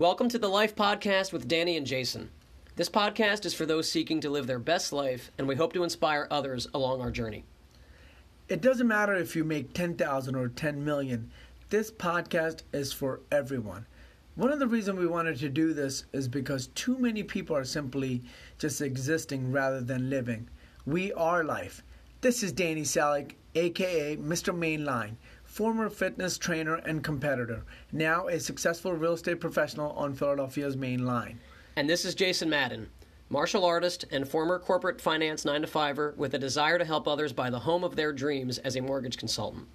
Welcome to the Life Podcast with Danny and Jason. This podcast is for those seeking to live their best life, and we hope to inspire others along our journey. It doesn't matter if you make 10,000 or 10 million. This podcast is for everyone. One of the reasons we wanted to do this is because too many people are simply just existing rather than living. We are life. This is Danny Salick, aka Mr. Mainline, former fitness trainer and competitor, now a successful real estate professional on Philadelphia's main line. And this is Jason Madden, martial artist and former corporate finance 9 to 5er with a desire to help others buy the home of their dreams as a mortgage consultant.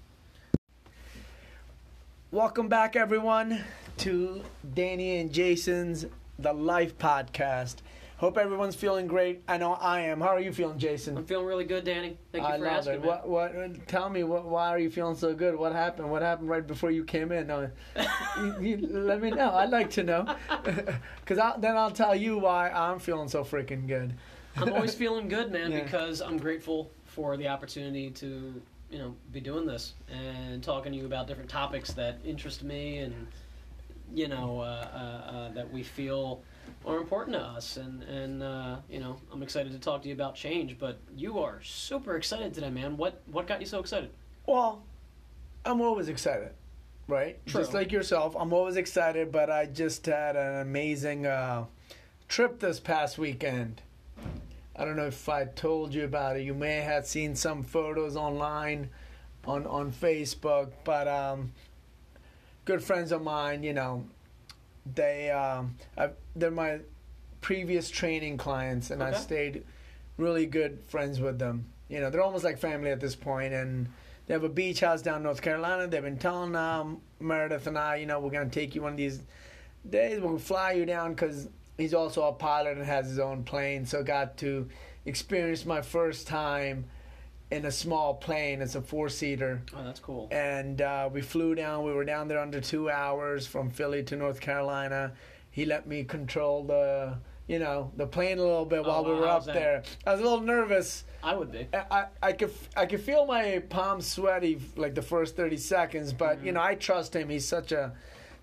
Welcome back, everyone, to Danny and Jason's The Life Podcast. Hope everyone's feeling great. I know I am. How are you feeling, Jason? I'm feeling really good, Danny. Thank you I for love asking. it. What? What? Tell me. What? Why are you feeling so good? What happened? What happened right before you came in? No, you, you, let me know. I'd like to know, because then I'll tell you why I'm feeling so freaking good. I'm always feeling good, man, Yeah. because I'm grateful for the opportunity to, you know, be doing this and talking to you about different topics that interest me and, you know, uh, uh, uh, that we feel are important to us. And, and uh, you know, I'm excited to talk to you about change, but you are super excited today, man. What, what got you so excited? Well, I'm always excited, right? True. Just like yourself, I'm always excited. But I just had an amazing uh, trip this past weekend. I don't know if I told you about it. You may have seen some photos online, on on Facebook. But um, good friends of mine, you know, they um, I, they're my previous training clients, and I stayed really good friends with them. You know, they're almost like family at this point, and they have a beach house down in North Carolina. They've been telling um, Meredith and I, you know, we're gonna take you one of these days. We'll fly you down because he's also a pilot and has his own plane. So got to experience my first time in a small plane. It's a four seater Oh, that's cool. and uh, we flew down. We were down there under two hours from Philly to North Carolina. He let me control the, you know, the plane a little bit Oh, while we were up there. I was a little nervous. I would be. I, I, I could I could feel my palms sweaty like the first thirty seconds, but Mm-hmm. you know I trust him. He's such a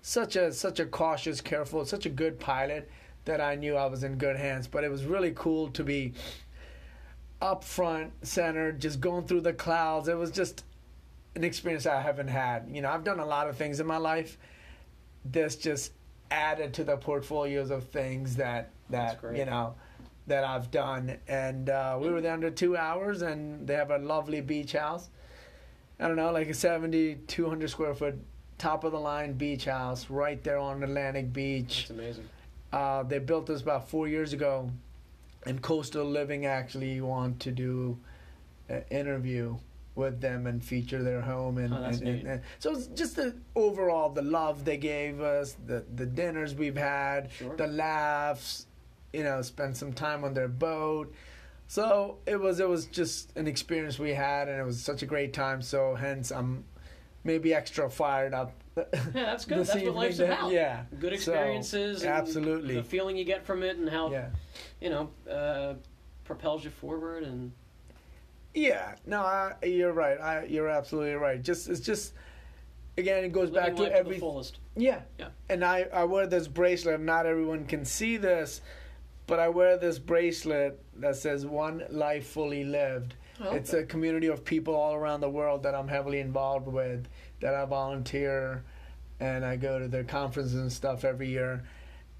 such a such a cautious, careful, such a good pilot that I knew I was in good hands. But it was really cool to be up front, center, just going through the clouds. It was just an experience I haven't had. You know, I've done a lot of things in my life. This just added to the portfolios of things that that you know that I've done. And uh, we were there under two hours, and they have a lovely beach house. I don't know, like a 70, 200 square foot, top of the line beach house right there on Atlantic Beach. That's amazing. Uh, they built this about four years ago, and Coastal Living actually want to do an interview with them and feature their home and, Oh, and, and, and so it's just the overall the love they gave us, the the dinners we've had, Sure. the laughs, you know, spend some time on their boat. So it was it was just an experience we had, and it was such a great time. So hence I'm maybe extra fired up. Yeah, that's good. That's what life's to- about. Yeah, Good So, experiences. and absolutely. The feeling you get from it and how yeah. you know, uh, propels you forward and Yeah, no, I, you're right. I, you're absolutely right. Just it's just again, it goes living back to every the fullest. yeah. Yeah. And I I wear this bracelet. Not everyone can see this, but I wear this bracelet that says "One Life Fully Lived." Oh, It's a community of people all around the world that I'm heavily involved with. That I volunteer, and I go to their conferences and stuff every year.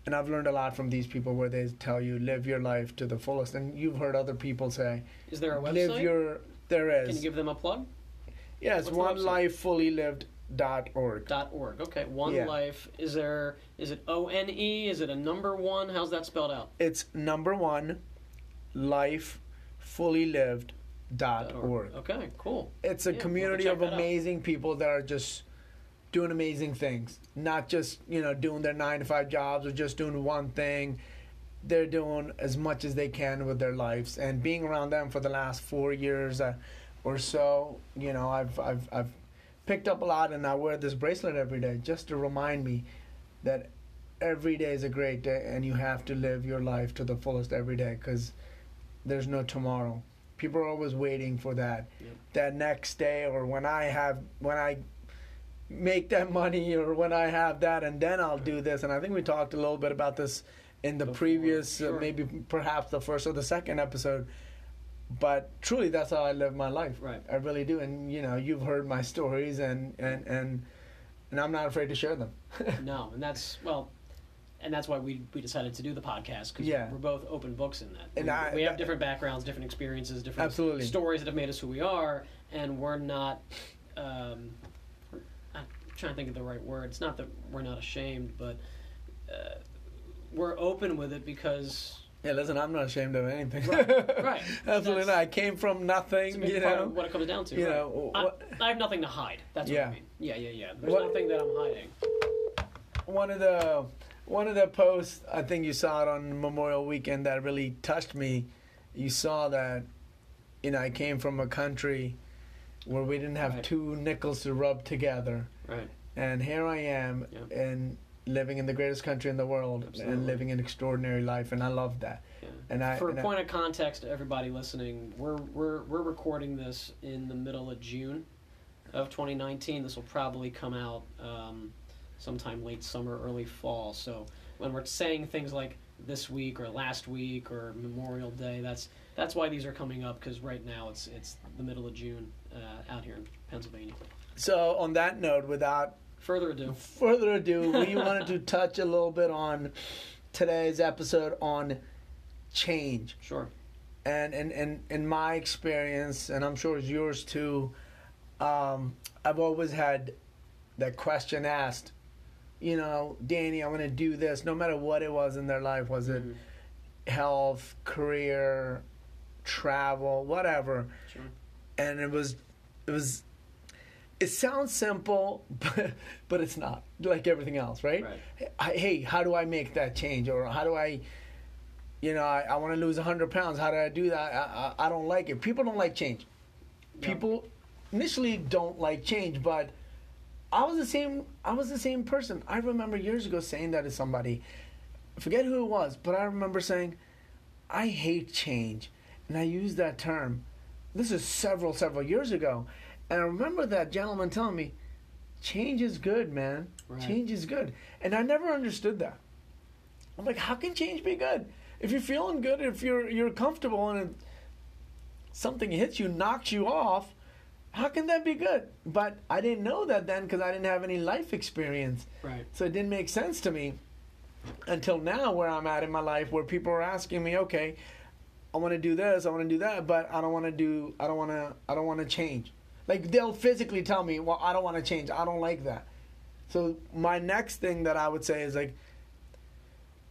And I've learned a lot from these people where they tell you live your life to the fullest. And you've heard other people say, Is there a website? live your there is Can you give them a plug? yeah it's what's one life fully lived dot org Dot org. Okay. One Yeah. life. Is there? Is it O N E? Is it a number one? How's that spelled out? it's number one life fully lived dot org Okay. Cool. it's a Yeah, community of that out. amazing people that are just doing amazing things not just you know doing their nine to five jobs or just doing one thing they're doing as much as they can with their lives and being around them for the last four years uh, or so you know i've i've i've picked up a lot and i wear this bracelet every day just to remind me that every day is a great day and you have to live your life to the fullest every day because there's no tomorrow people are always waiting for that Yep. that next day or when i have when i make that money or when I have that, and then I'll do this. And I think we talked a little bit about this in the Before, previous, uh, maybe perhaps the first or the second episode. But truly, that's how I live my life. Right. I really do. And you know, you've heard my stories, and and and and I'm not afraid to share them. No, and that's well, and that's why we we decided to do the podcast because Yeah. we're both open books in that. And we, I- we have different backgrounds, different experiences, different Absolutely. stories that have made us who we are, and we're not. Um, I'm trying to think of the right word. It's not that we're not ashamed, but uh, we're open with it because Yeah, listen, I'm not ashamed of anything. Right, right. Absolutely not. I came from nothing, you know. what it comes down to. you right. know, I, I have nothing to hide. That's Yeah. what I mean. Yeah, yeah, yeah. There's What- nothing that I'm hiding. one of the one of the posts I think you saw it on Memorial Weekend that really touched me. You saw that you know I came from a country where we didn't have Right. two nickels to rub together, Right. and here I am and living in the greatest country in the world Absolutely. and living an extraordinary life, and I love that. Yeah. And I For and a I- point of context to everybody listening, we're we're we're recording this in the middle of June of 2019. This will probably come out um, sometime late summer, early fall. So when we're saying things like this week or last week or Memorial Day, that's that's why these are coming up because right now it's it's the middle of June uh, out here in Pennsylvania. so on that note, without Further ado, further ado, we wanted to touch a little bit on today's episode on change. sure. and in, in, in my experience, and I'm sure it's yours too, um, I've always had that question asked. You know, Danny, I want to do this. No matter what it was in their life, was it Mhm. health, career, travel, whatever, Sure. and it was, it was. It sounds simple, but but it's not like everything else, right? Right. I- hey, how do I make that change? Or how do I, you know, I, I want to lose 100 pounds. How do I do that? I, I, I don't like it. People don't like change. Yeah. People initially don't like change, but I was the same. I was the same person. I remember years ago saying that to somebody. I forget who it was, but I remember saying, "I hate change," and I used that term. This is several, several years ago, and I remember that gentleman telling me, "Change is good, man. Right. Change is good," and I never understood that. I'm like, how can change be good? If you're feeling good, if you're you're comfortable, and something hits you, knocks you off, how can that be good? But I didn't know that then because I didn't have any life experience, Right. so it didn't make sense to me until now, where I'm at in my life, where people are asking me, okay, I want to do this, I want to do that, but I don't want to do, I don't want to, I don't want to change. Like they'll physically tell me, well, I don't want to change, I don't like that. So my next thing that I would say is like,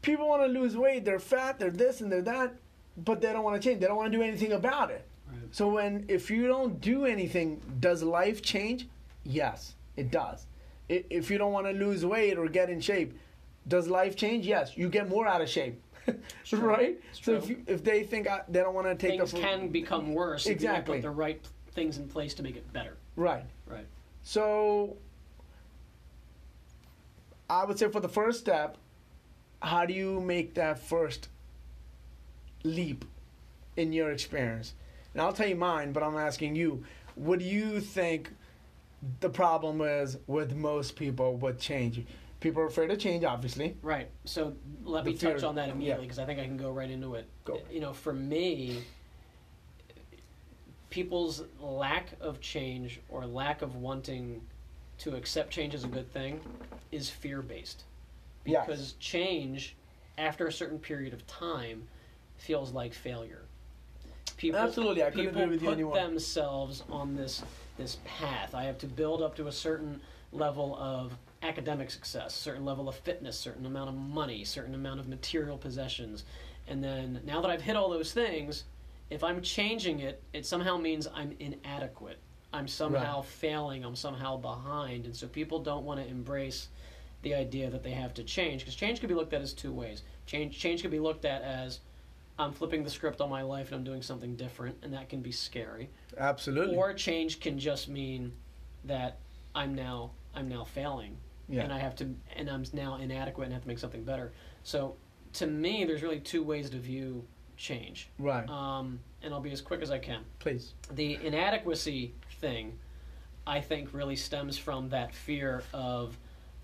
people want to lose weight, they're fat, they're this and they're that, but they don't want to change. They don't want to do anything about it. Right. So when if you don't do anything, does life change? Yes, it does. If you don't want to lose weight or get in shape, does life change? Yes, you get more out of shape, True. right? It's So if you, if they think I, they don't want to take Things a can become worse if you Exactly. don't put the right things in place to make it better. right. Right. So I would say for the first step, how do you make that first leap in your experience? And I'll tell you mine, but I'm asking you, what do you think the problem is with most people with change? People are afraid of change, obviously. Right. So let The me touch on that immediately yeah. because I think I can go right into it. Go. You know, for me, people's lack of change or lack of wanting to accept change as a good thing is fear based. Yes. Because change, after a certain period of time, feels like failure. People, Absolutely, I people agree with you put anymore. themselves on this this path. I have to build up to a certain level of academic success, certain level of fitness, certain amount of money, certain amount of material possessions. And then now that I've hit all those things, if I'm changing it, it somehow means I'm inadequate. I'm somehow failing, I'm somehow behind. And so people don't want to embrace the idea that they have to change because change could be looked at as two ways. Change change could be looked at as I'm flipping the script on my life and I'm doing something different and that can be scary. Absolutely. Or change can just mean that I'm now I'm now failing yeah. and I have to and I'm now inadequate and have to make something better. So to me, there's really two ways to view change. right. Um, and I'll be as quick as I can. Please. The inadequacy thing I think really stems from that fear of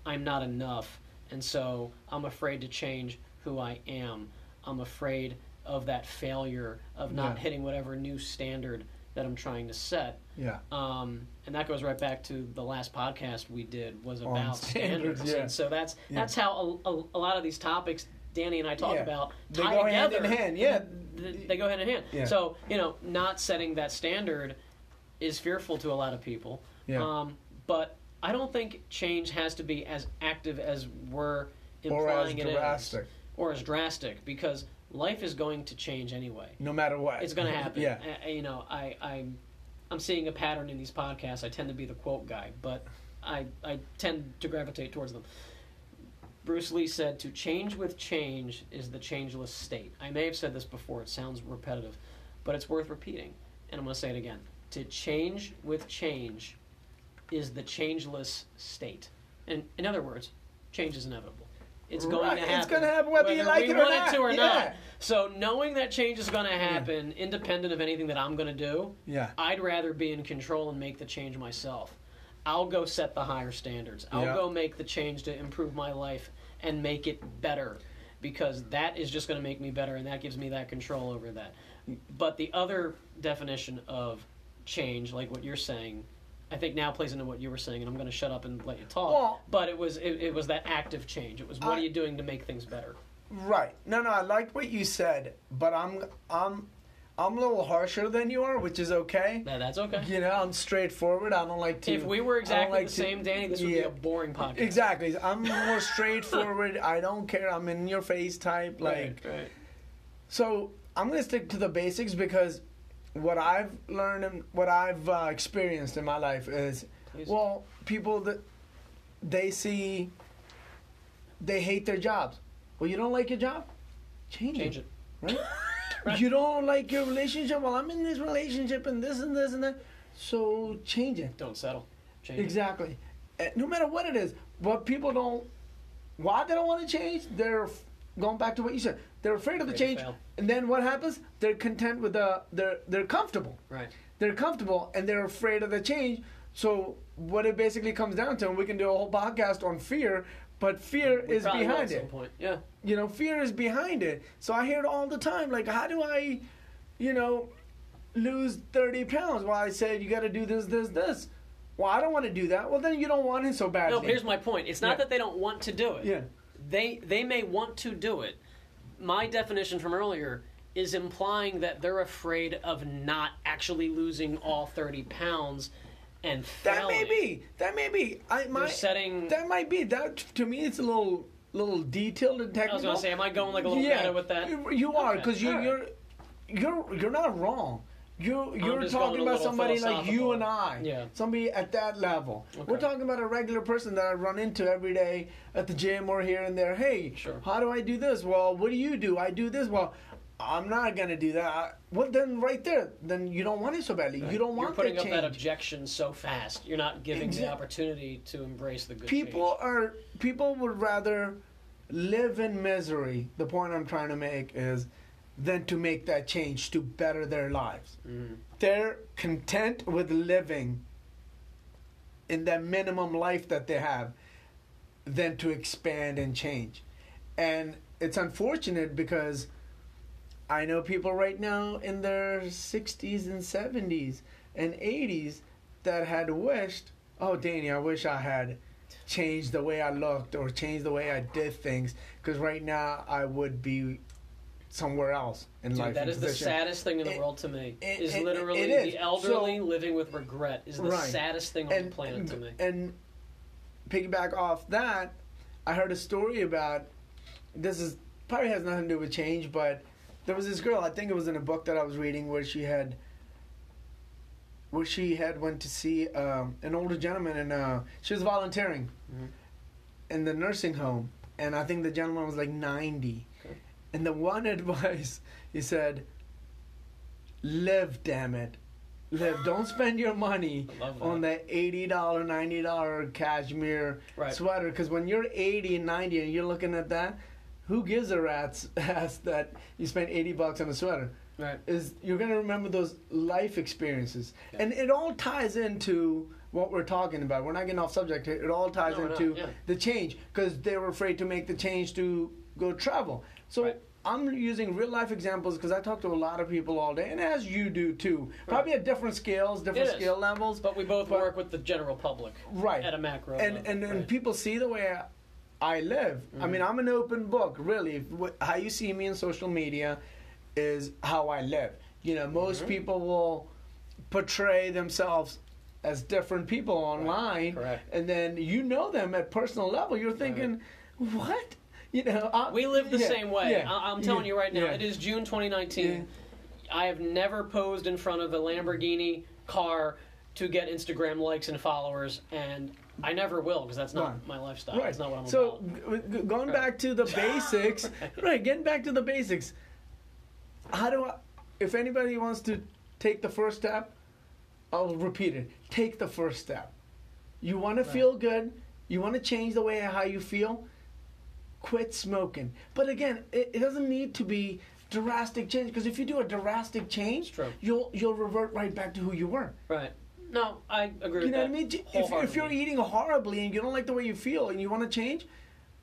I'm not enough, and so I'm afraid to change who I am. I'm afraid of that failure of not Yeah. hitting whatever new standard that I'm trying to set. Yeah. Um, and that goes right back to the last podcast we did was On about standards, standards. yeah. And so that's Yeah. that's how a, a, a lot of these topics Danny and I talk Yeah. about They tie go hand together. in hand, yeah. Th- They go hand in hand. Yeah. So you know, not setting that standard is fearful to a lot of people. Yeah. Um, but I don't think change has to be as active as we're implying or as it is, drastic. or as drastic, because life is going to change anyway. No matter what. It's going to happen. yeah. Uh, you know, I, I'm, I'm seeing a pattern in these podcasts. I tend to be the quote guy, but I, I tend to gravitate towards them. Bruce Lee said, "To change with change is the changeless state." I may have said this before. It sounds repetitive, but it's worth repeating, and I'm going to say it again. To change with change is the changeless state. And in other words, change is inevitable. It's going Right, to it's happen. gonna happen whether you like we it or want not. it to or Yeah. not. So knowing that change is going to happen, independent of anything that I'm going to do, Yeah. I'd rather be in control and make the change myself. I'll go set the higher standards. I'll Yeah. go make the change to improve my life and make it better because that is just going to make me better and that gives me that control over that. But the other definition of change, like what you're saying, I think now plays into what you were saying, and I'm going to shut up and let you talk. Well- but it was it, it was that active change. It was what I- are you doing to make things better? Right. No, no, I liked what you said, but I'm I'm I'm a little harsher than you are, which is okay. Now, that's okay. You know, I'm straightforward. I don't like to. If we were exactly like the to- same, Danny, this would Yeah. be a boring podcast. Exactly. I'm more straightforward. I don't care. I'm in your face type. Like Right, right. So I'm gonna stick to the basics because what I've learned and what I've uh, experienced in my life is, Please. well, people that they see, they hate their jobs. Well, you don't like your job, change, Change it, it. right? Right. You don't like your relationship. Well, I'm in this relationship and this and this and that. So change it. Don't settle. Change it. Exactly. Uh, No matter what it is, what people don't, why they don't want to change, they're going back to what you said. They're afraid of the change, and then what happens? They're content with the. They're they're comfortable. Right. They're comfortable, and they're afraid of the change. So what it basically comes down to, and we can do a whole podcast on fear, but fear We is behind it. Yeah. You know, fear is behind it. So I hear it all the time. Like, how do I, you know, lose 30 pounds? Well, I said, you got to do this, this, this. Well, I don't want to do that. Well, then you don't want it so badly. No, here's my point. It's not Yeah. that they don't want to do it. Yeah. They they may want to do it. My definition from earlier is implying that they're afraid of not actually losing all 30 pounds and That may be. That may be. I my setting. that might be. That to me, it's a little little detailed and technical. I was going to say, am I going like a little yeah, with that? You, are because you, all you're you're you're not wrong. You you're talking about somebody like you and I. Yeah. Somebody at that level. We're talking about a regular person that I run into every day at the gym or here and there. Hey, Sure. how do I do this? Well, what do you do? I do this. Well, I'm not gonna do that. Well, then right there, then you don't want it so badly. You don't want You're putting the up that objection so fast. You're not giving the opportunity to embrace the good people change. are people would rather live in misery the point i'm trying to make is than to make that change to better their lives Mhm. they're content with living in that minimum life that they have than to expand and change and it's unfortunate because i know people right now in their 60s and 70s and 80s that had wished oh danny i wish i had changed the way i looked or changed the way i did things because right now i would be somewhere else in Dude, life. That is position. the saddest thing in the it, world to me. It, is it, literally it is. the elderly so, living with regret is the right. saddest thing on and, the planet to me. And piggyback off that, I heard a story about this is probably has nothing to do with change, but there was this girl. I think it was in a book that I was reading where she had where she had went to see um, an older gentleman and uh, she was volunteering mm-hmm. in the nursing home and i think the gentleman was like 90 and the one advice he said, "Live, damn it, live. Don't spend your money on that eighty dollar, ninety dollar cashmere Right. sweater. Because when you're eighty and ninety and you're looking at that, who gives a rat's ass that you spent eighty bucks on a sweater? Right. Is you're gonna remember those life experiences, Yeah. and it all ties into what we're talking about. We're not getting off subject. here. It all ties No, into yeah. the change because they were afraid to make the change to go travel. So Right. I'm using real life examples because I talk to a lot of people all day, and as you do too. Probably at different scales, different skill levels. But we both But- work with the general public right at a macro and level. and, and right. people see the way I, I live. I Mm-hmm. mean, I'm an open book. Really, how you see me in social media is how I live. You know, most Mhm. people will portray themselves as different people online, Correct. and then you know them at personal level. You're thinking, what? You know, I, We live the yeah, same way. yeah, I- I'm telling yeah, you right now. It is June 2019. I have never posed in front of a Lamborghini car to get Instagram likes and followers, and I never will because that's not Right. my lifestyle. Right. That's not what I'm so about. g- going Right. back to the basics, right. Getting back to the basics. How do I? If anybody wants to take the first step, I'll repeat it. Take the first step. You want to feel good. You want to change the way how you feel. Quit smoking. But again, it, it doesn't need to be drastic change because if you do a drastic change, true. you'll you'll revert right back to who you were. Right. No, I agree You with know what I mean? If, if you're eating horribly and you don't like the way you feel and you want to change,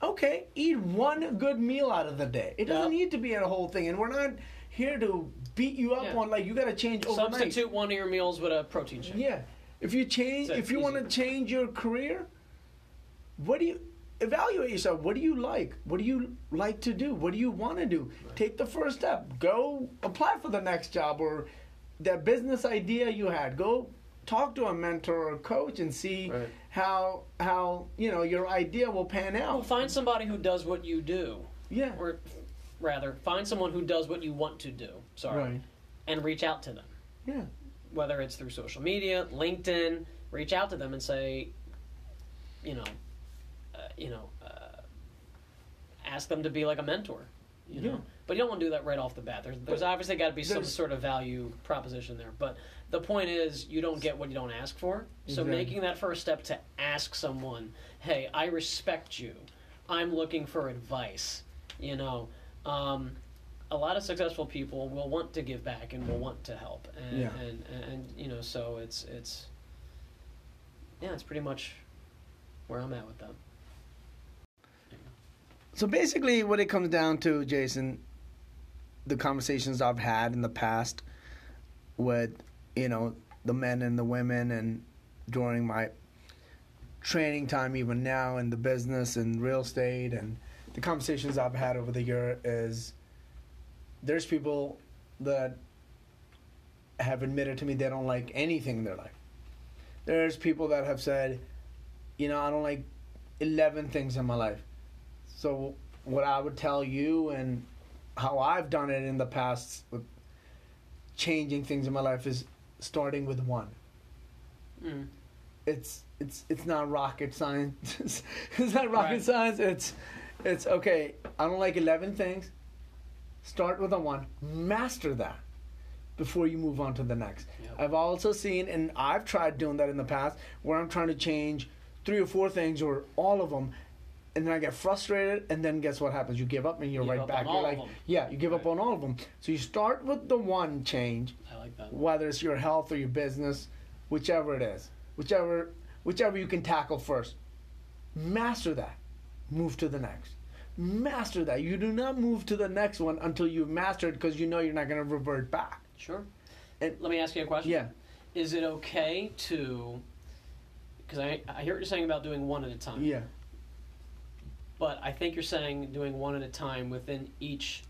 okay, eat one good meal out of the day. It doesn't Yeah. need to be a whole thing. And we're not here to beat you up Yeah. on like you got to change overnight. Substitute one of your meals with a protein shake. Yeah. If you change, That's if you want to change your career, what do you evaluate yourself? What do you like? What do you like to do? What do you want to do? Take the first step. Go apply for the next job or that business idea you had. Go talk to a mentor or coach and see Right. how how you know your idea will pan Well, out. find somebody who does what you do, Yeah. or rather, find someone who does what you want to do. Sorry, Right. and reach out to them. Yeah. whether it's through social media, LinkedIn, reach out to them and say, you know, you know, uh, ask them to be like a mentor. You know, Yeah. but you don't want to do that right off the bat. There's, there's But obviously got to be some sort of value proposition there. But the point is, you don't get what you don't ask for. So Exactly. making that first step to ask someone, "Hey, I respect you. I'm looking for advice." You know, um, a lot of successful people will want to give back and will want to help, and Yeah. and, and, and you know, so it's it's yeah, it's pretty much where I'm at with them. So basically, what it comes down to, Jason, the conversations I've had in the past with, you know, the men and the women, and during my training time, even now in the business and real estate, and the conversations I've had over the year is there's people that have admitted to me they don't like anything in their life. There's people that have said, you know, I don't like 11 things in my life. So what I would tell you and how I've done it in the past with changing things in my life is starting with one. Mm. It's it's it's not rocket science. it's not rocket Right. science. It's it's okay. I don't like eleven things. Start with a one. Master that before you move on to the next. Yep. I've also seen, and I've tried doing that in the past, where I'm trying to change three or four things or all of them, and then I get frustrated, and then guess what happens? You give up, and you're You right back. You're like, yeah, you give up on all of them. So you start with the one change, I like that. whether it's your health or your business, whichever it is, whichever whichever you can tackle first. Master that. Move to the next. Master that. You do not move to the next one until you've mastered because you know you're not going to revert back. Sure. And- Let me ask you a question. Yeah. Is it okay to? Because I I hear what you're saying about doing one at a time. Yeah. But I think you're saying doing one at a time within each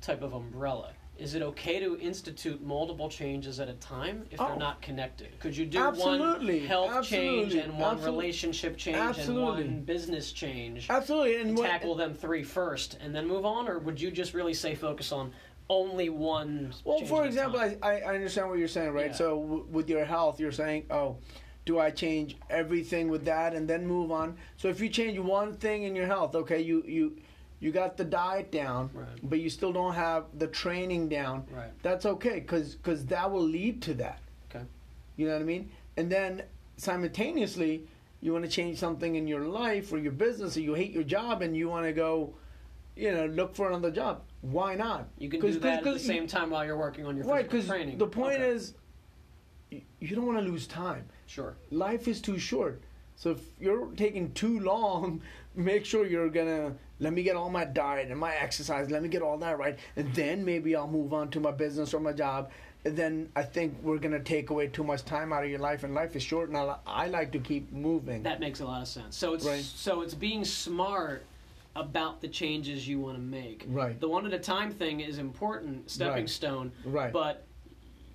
type of umbrella. Is it okay to institute multiple changes at a time if Oh. they're not connected? Could you do Absolutely. one health change and one Absolute- relationship change Absolutely. and one business change Absolutely. And and what- tackle them three first and then move on? Or would you just really say focus on only one? Well, for example. I, I understand what you're saying, right? Yeah. So w- with your health, you're saying, oh, do I change everything with that and then move on? So if you change one thing in your health, okay, you you you got the diet down, Right. but you still don't have the training down. Right. That's okay, cause cause that will lead to that. Okay. You know what I mean? And then simultaneously, you want to change something in your life or your business, or you hate your job and you want to go, you know, look for another job. Why not? You can do that at the same time while you're working on your right training. the point Okay. is you don't want to lose time. Sure. Life is too short. So if you're taking too long, make sure you're gonna let me get all my diet and my exercise, let me get all that right, and then maybe I'll move on to my business or my job. And then I think we're gonna take away too much time out of your life, and life is short. And I, I like to keep moving. That makes a lot of sense. So it's Right. so it's being smart about the changes you want to make. Right. The one at a time thing is important, stepping Right. stone. Right. But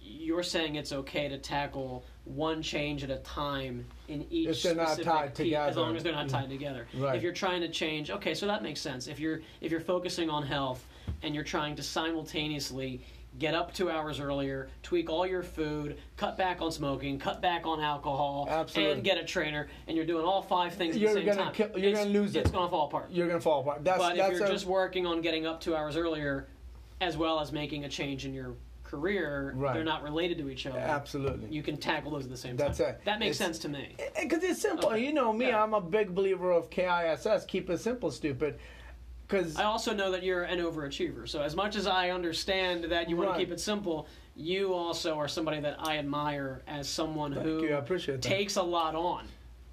you're saying it's okay to tackle one change at a time in each If they're not specific tied piece, as long as they're not tied together. Right. If you're trying to change, okay, so that makes sense. If you're if you're focusing on health and you're trying to simultaneously get up two hours earlier, tweak all your food, cut back on smoking, cut back on alcohol, Absolutely. and get a trainer, and you're doing all five things at You're the same gonna time, kill- you're gonna lose it. It's gonna fall apart. you're gonna fall apart. That's but if you're a, just working on getting up two hours earlier, as well as making a change in your career, Right. they're not related to each other. absolutely. You can tackle those at the same That's time. it. That makes It's- sense to me. Because it's simple. Okay. You know me, Yeah. I'm a big believer of KISS. Keep it simple, stupid. Because I also know that you're an overachiever. So as much as I understand that you want Right. to keep it simple, you also are somebody that I admire as someone Thank who you, I appreciate that. takes a lot on.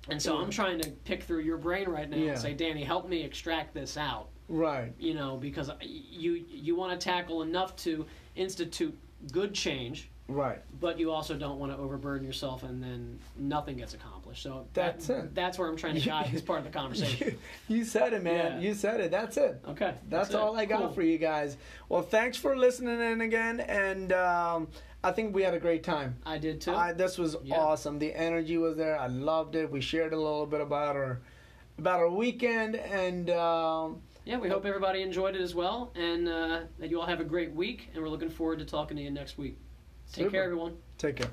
And so Yeah. I'm trying to pick through your brain right now Yeah. and say, Danny, help me extract this out. right, You know, because you you want to tackle enough to institute good change, right. but you also don't want to overburden yourself and then nothing gets accomplished. So That's that, it. That's where I'm trying to guide this part of the conversation. You, you said it, man. Yeah. You said it. That's it. Okay, That's, it. all I got Cool. for you guys. Well, thanks for listening in again, and um, I think we had a great time. I did too. I, this was Yeah. awesome. The energy was there. I loved it. We shared a little bit about our about our weekend, and um, Yeah, we hope everybody enjoyed it as well, and uh, that you all have a great week. And we're looking forward to talking to you next week. Take Super. care, everyone. take care.